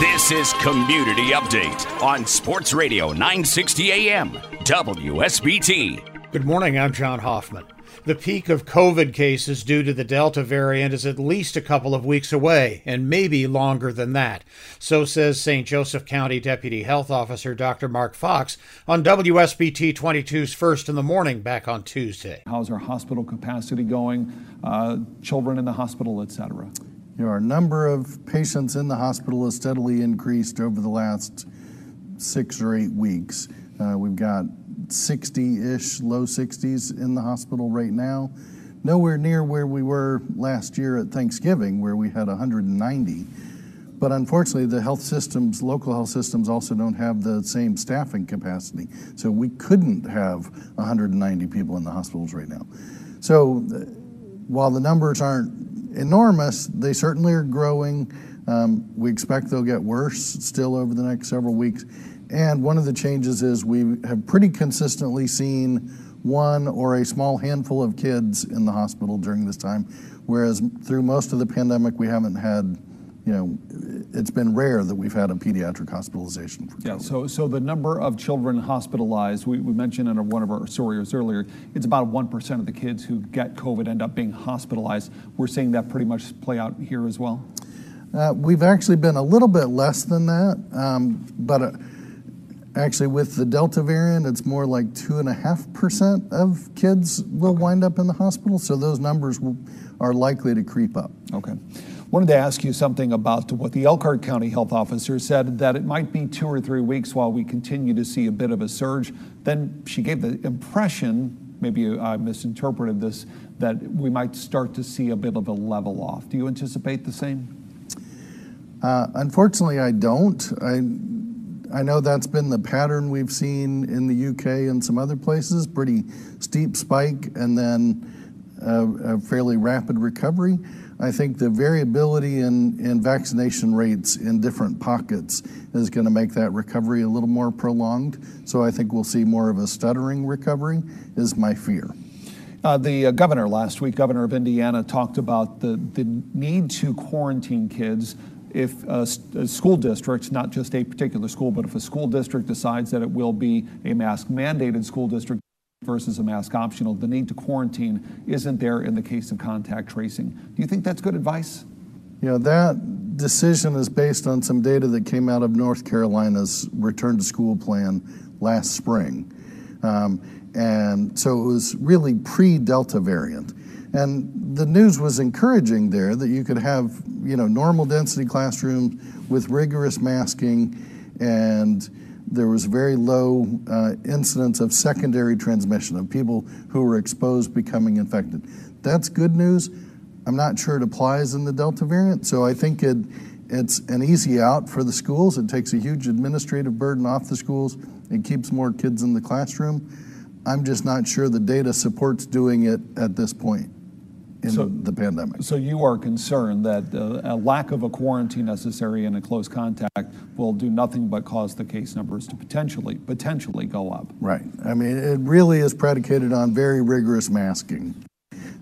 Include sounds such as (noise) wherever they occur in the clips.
This is Community Update on Sports Radio 960 AM, WSBT. Good morning, I'm John Hoffman. The peak of COVID cases due to the Delta variant is at least a couple of weeks away, and maybe longer than that. So says St. Joseph County Deputy Health Officer Dr. Mark Fox on WSBT 22's First in the Morning back on Tuesday. How's our hospital capacity going? Uh, children in the hospital, etc. You know, our number of patients in the hospital has steadily increased over the last six or eight weeks. Uh, we've got 60 ish, low 60s in the hospital right now. Nowhere near where we were last year at Thanksgiving, where we had 190. But unfortunately, the health systems, local health systems, also don't have the same staffing capacity. So we couldn't have 190 people in the hospitals right now. So uh, while the numbers aren't enormous. They certainly are growing. Um, we expect they'll get worse still over the next several weeks. And one of the changes is we have pretty consistently seen one or a small handful of kids in the hospital during this time, whereas through most of the pandemic, we haven't had you know, it's been rare that we've had a pediatric hospitalization for COVID. Yeah, so, so the number of children hospitalized, we, we mentioned in one of our stories earlier, it's about 1% of the kids who get COVID end up being hospitalized. We're seeing that pretty much play out here as well? Uh, we've actually been a little bit less than that, um, but uh, actually with the Delta variant, it's more like 2.5% of kids will okay. wind up in the hospital, so those numbers will, are likely to creep up. Okay wanted to ask you something about what the Elkhart County health officer said that it might be two or three weeks while we continue to see a bit of a surge. Then she gave the impression, maybe I misinterpreted this, that we might start to see a bit of a level off. Do you anticipate the same? Uh, unfortunately, I don't. I I know that's been the pattern we've seen in the UK and some other places. Pretty steep spike and then a, a fairly rapid recovery. I think the variability in, in vaccination rates in different pockets is going to make that recovery a little more prolonged. So I think we'll see more of a stuttering recovery, is my fear. Uh, the uh, governor last week, governor of Indiana, talked about the, the need to quarantine kids if a, a, school district, not just a particular school, but if a school district decides that it will be a mask mandated school district, versus a mask optional, the need to quarantine isn't there in the case of contact tracing. Do you think that's good advice? You know, that decision is based on some data that came out of North Carolina's return to school plan last spring. Um, and so it was really pre Delta variant. And the news was encouraging there that you could have, you know, normal density classrooms with rigorous masking and there was very low uh, incidence of secondary transmission of people who were exposed becoming infected. That's good news. I'm not sure it applies in the Delta variant, so I think it, it's an easy out for the schools. It takes a huge administrative burden off the schools. It keeps more kids in the classroom. I'm just not sure the data supports doing it at this point in so, the pandemic. So you are concerned that uh, a lack of a quarantine necessary in a close contact will do nothing but cause the case numbers to potentially potentially go up. Right. I mean, it really is predicated on very rigorous masking.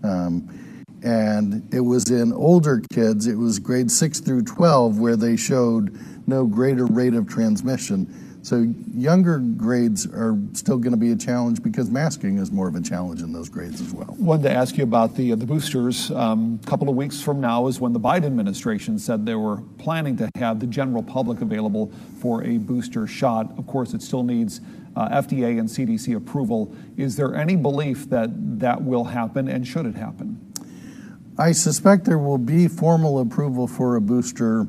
Um, and it was in older kids, it was grade 6 through 12 where they showed no greater rate of transmission so younger grades are still going to be a challenge because masking is more of a challenge in those grades as well. Wanted to ask you about the uh, the boosters. A um, couple of weeks from now is when the Biden administration said they were planning to have the general public available for a booster shot. Of course, it still needs uh, FDA and CDC approval. Is there any belief that that will happen, and should it happen? I suspect there will be formal approval for a booster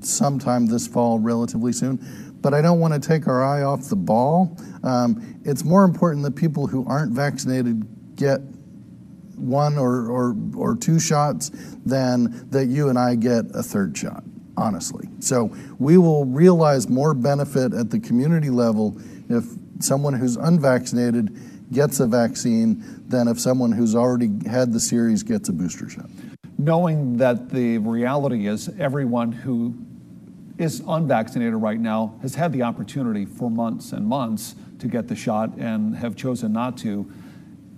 sometime this fall, relatively soon but I don't want to take our eye off the ball. Um, it's more important that people who aren't vaccinated get one or, or, or two shots than that you and I get a third shot, honestly. So we will realize more benefit at the community level if someone who's unvaccinated gets a vaccine than if someone who's already had the series gets a booster shot. Knowing that the reality is everyone who is unvaccinated right now has had the opportunity for months and months to get the shot and have chosen not to.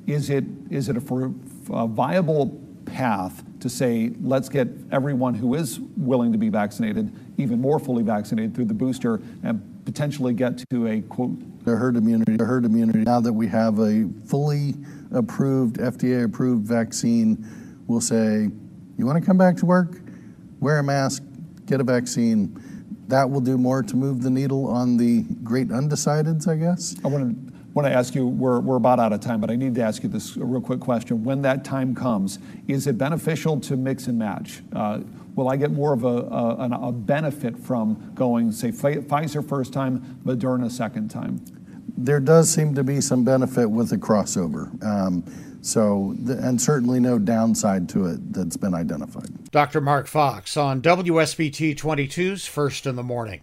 Is it, is it a, a viable path to say, let's get everyone who is willing to be vaccinated even more fully vaccinated through the booster and potentially get to a quote the herd immunity the herd immunity. Now that we have a fully approved FDA approved vaccine we'll say you want to come back to work? Wear a mask get a vaccine that will do more to move the needle on the great undecideds, I guess. I want to want to ask you, we're, we're about out of time, but I need to ask you this real quick question. When that time comes, is it beneficial to mix and match? Uh, will I get more of a, a, a, benefit from going, say, Pfizer first time, Moderna second time? There does seem to be some benefit with the crossover. Um, so, and certainly no downside to it that's been identified. Dr. Mark Fox on WSBT 22's First in the Morning.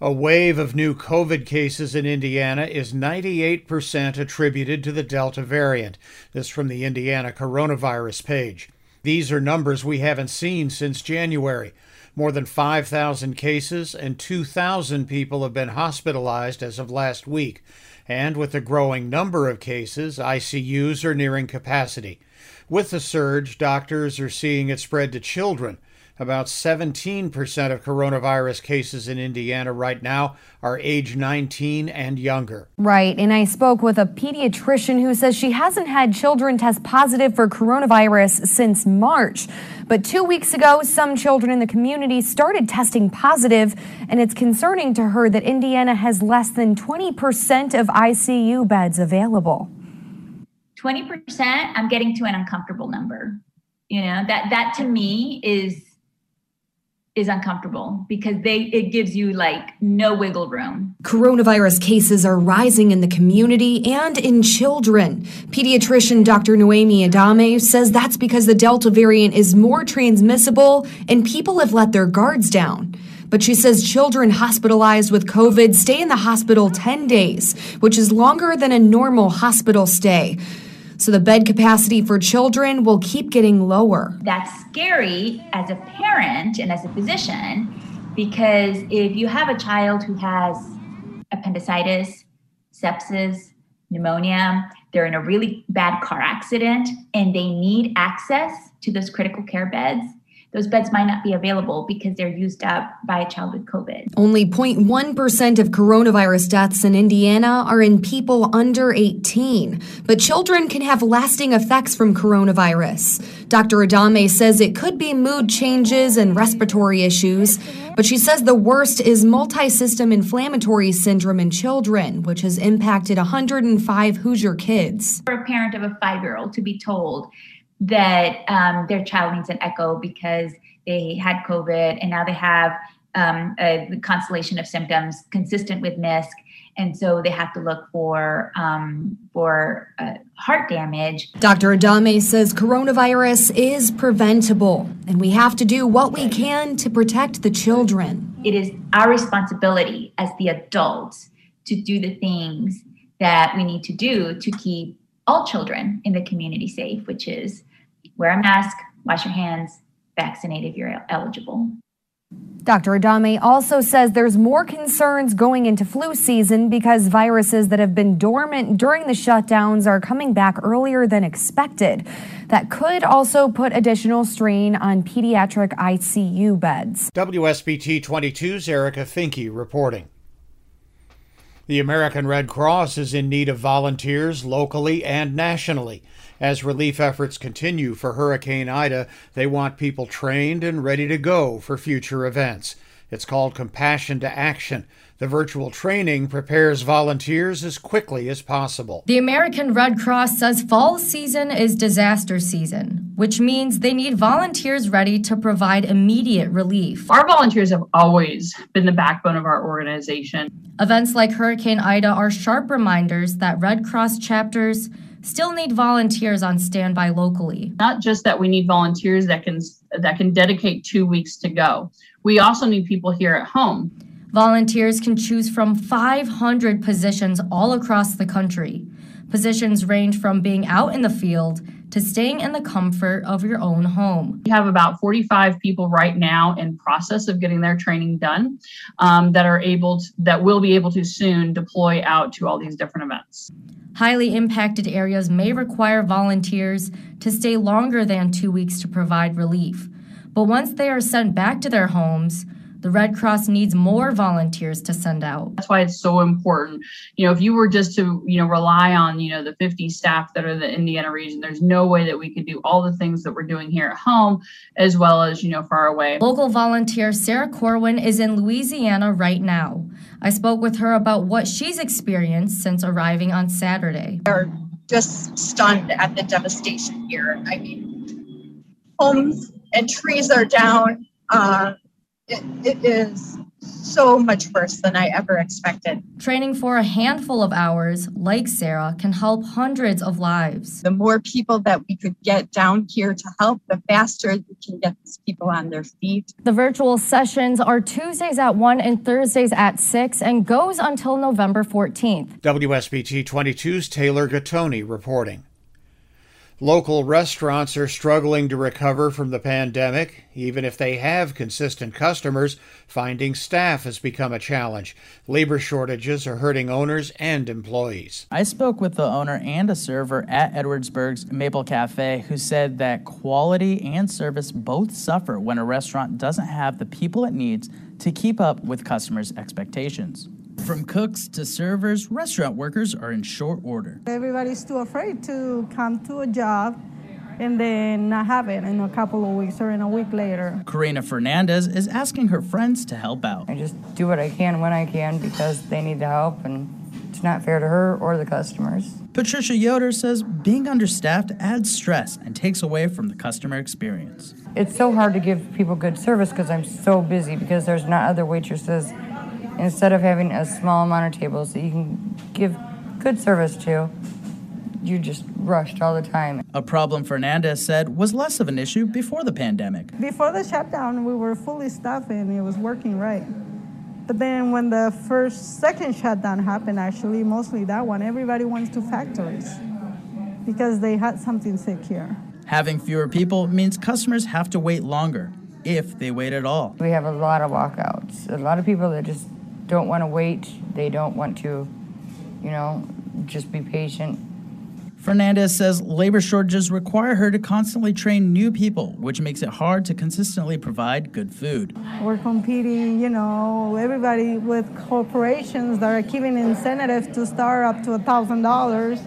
A wave of new COVID cases in Indiana is 98% attributed to the Delta variant. This from the Indiana coronavirus page. These are numbers we haven't seen since January. More than 5,000 cases and 2,000 people have been hospitalized as of last week. And with the growing number of cases, ICUs are nearing capacity. With the surge, doctors are seeing it spread to children. About 17% of coronavirus cases in Indiana right now are age 19 and younger. Right. And I spoke with a pediatrician who says she hasn't had children test positive for coronavirus since March. But two weeks ago, some children in the community started testing positive, and it's concerning to her that Indiana has less than 20% of ICU beds available. 20%, I'm getting to an uncomfortable number. You know, that that to me is is uncomfortable because they it gives you like no wiggle room. Coronavirus cases are rising in the community and in children. Pediatrician Dr. Noemi Adame says that's because the Delta variant is more transmissible and people have let their guards down. But she says children hospitalized with COVID stay in the hospital 10 days, which is longer than a normal hospital stay. So the bed capacity for children will keep getting lower. That's scary as a parent and as a physician because if you have a child who has appendicitis, sepsis, pneumonia, they're in a really bad car accident and they need access to those critical care beds, those beds might not be available because they're used up by a child with COVID. Only 0.1% of coronavirus deaths in Indiana are in people under 18, but children can have lasting effects from coronavirus. Dr. Adame says it could be mood changes and respiratory issues, but she says the worst is multi-system inflammatory syndrome in children, which has impacted 105 Hoosier kids. For a parent of a five-year-old to be told that um, their child needs an echo because they had COVID and now they have um, a constellation of symptoms consistent with MISC, and so they have to look for um, for uh, heart damage. Dr. Adame says coronavirus is preventable, and we have to do what we can to protect the children. It is our responsibility as the adults to do the things that we need to do to keep all children in the community safe, which is wear a mask, wash your hands, vaccinate if you're eligible. Dr. Adame also says there's more concerns going into flu season because viruses that have been dormant during the shutdowns are coming back earlier than expected. That could also put additional strain on pediatric ICU beds. WSBT 22's Erica Finke reporting. The American Red Cross is in need of volunteers locally and nationally. As relief efforts continue for Hurricane Ida, they want people trained and ready to go for future events. It's called Compassion to Action. The virtual training prepares volunteers as quickly as possible. The American Red Cross says fall season is disaster season, which means they need volunteers ready to provide immediate relief. Our volunteers have always been the backbone of our organization. Events like Hurricane Ida are sharp reminders that Red Cross chapters still need volunteers on standby locally. Not just that we need volunteers that can that can dedicate 2 weeks to go. We also need people here at home. Volunteers can choose from 500 positions all across the country. Positions range from being out in the field to staying in the comfort of your own home. We have about 45 people right now in process of getting their training done um, that are able to, that will be able to soon deploy out to all these different events. Highly impacted areas may require volunteers to stay longer than two weeks to provide relief. But once they are sent back to their homes, the Red Cross needs more volunteers to send out. That's why it's so important. You know, if you were just to, you know, rely on, you know, the 50 staff that are in the Indiana region, there's no way that we could do all the things that we're doing here at home as well as, you know, far away. Local volunteer Sarah Corwin is in Louisiana right now. I spoke with her about what she's experienced since arriving on Saturday. Are just stunned at the devastation here. I mean, homes and trees are down. Uh, it, it is so much worse than I ever expected. Training for a handful of hours, like Sarah, can help hundreds of lives. The more people that we could get down here to help, the faster we can get these people on their feet. The virtual sessions are Tuesdays at 1 and Thursdays at 6 and goes until November 14th. WSBT 22's Taylor Gattoni reporting. Local restaurants are struggling to recover from the pandemic. Even if they have consistent customers, finding staff has become a challenge. Labor shortages are hurting owners and employees. I spoke with the owner and a server at Edwardsburg's Maple Cafe who said that quality and service both suffer when a restaurant doesn't have the people it needs to keep up with customers' expectations. From cooks to servers, restaurant workers are in short order. Everybody's too afraid to come to a job and then not have it in a couple of weeks or in a week later. Karina Fernandez is asking her friends to help out. I just do what I can when I can because they need the help and it's not fair to her or the customers. Patricia Yoder says being understaffed adds stress and takes away from the customer experience. It's so hard to give people good service because I'm so busy because there's not other waitresses instead of having a small amount of tables that you can give good service to, you just rushed all the time. A problem Fernandez said was less of an issue before the pandemic. Before the shutdown, we were fully staffed and it was working right. But then when the first, second shutdown happened, actually, mostly that one, everybody went to factories because they had something sick here. Having fewer people means customers have to wait longer, if they wait at all. We have a lot of walkouts. A lot of people that just don't want to wait. They don't want to, you know, just be patient. Fernandez says labor shortages require her to constantly train new people, which makes it hard to consistently provide good food. We're competing, you know, everybody with corporations that are giving incentives to start up to a thousand dollars.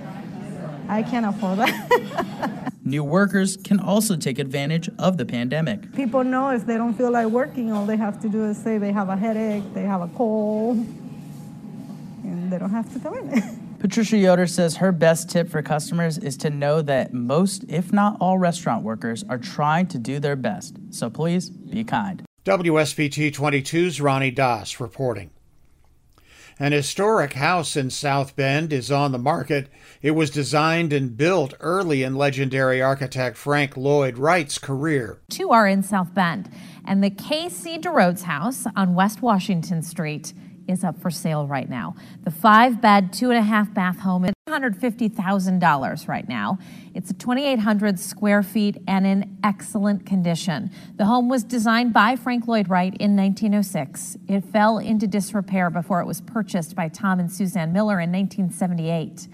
I can't afford that. (laughs) New workers can also take advantage of the pandemic. People know if they don't feel like working, all they have to do is say they have a headache, they have a cold, and they don't have to come in. (laughs) Patricia Yoder says her best tip for customers is to know that most, if not all, restaurant workers are trying to do their best. So please be kind. WSBT 22's Ronnie Das reporting. An historic house in South Bend is on the market. It was designed and built early in legendary architect Frank Lloyd Wright's career. Two are in South Bend, and the K.C. DeRhodes house on West Washington Street is up for sale right now. The five bed, two and a half bath home is $150,000 right now. It's 2,800 square feet and in excellent condition. The home was designed by Frank Lloyd Wright in 1906. It fell into disrepair before it was purchased by Tom and Suzanne Miller in 1978.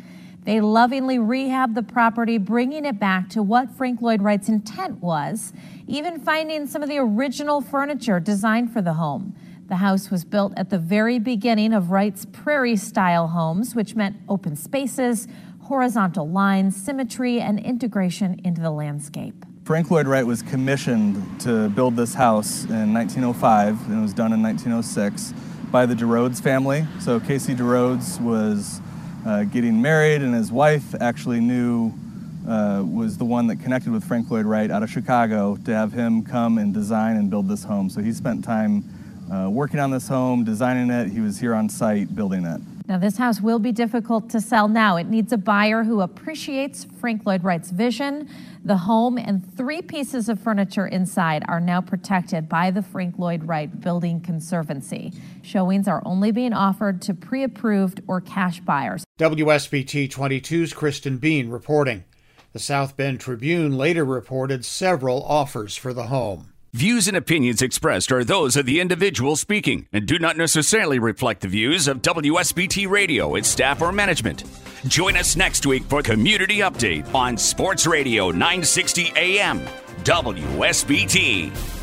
They lovingly rehabbed the property, bringing it back to what Frank Lloyd Wright's intent was, even finding some of the original furniture designed for the home. The house was built at the very beginning of Wright's prairie style homes, which meant open spaces, horizontal lines, symmetry, and integration into the landscape. Frank Lloyd Wright was commissioned to build this house in 1905 and it was done in 1906 by the DeRhodes family. So Casey DeRhodes was uh, getting married, and his wife actually knew uh, was the one that connected with Frank Lloyd Wright out of Chicago to have him come and design and build this home. So he spent time uh, working on this home, designing it. He was here on site building it. Now, this house will be difficult to sell now. It needs a buyer who appreciates Frank Lloyd Wright's vision. The home and three pieces of furniture inside are now protected by the Frank Lloyd Wright Building Conservancy. Showings are only being offered to pre approved or cash buyers. WSBT 22's Kristen Bean reporting. The South Bend Tribune later reported several offers for the home. Views and opinions expressed are those of the individual speaking and do not necessarily reflect the views of WSBT Radio, its staff, or management. Join us next week for Community Update on Sports Radio 960 AM, WSBT.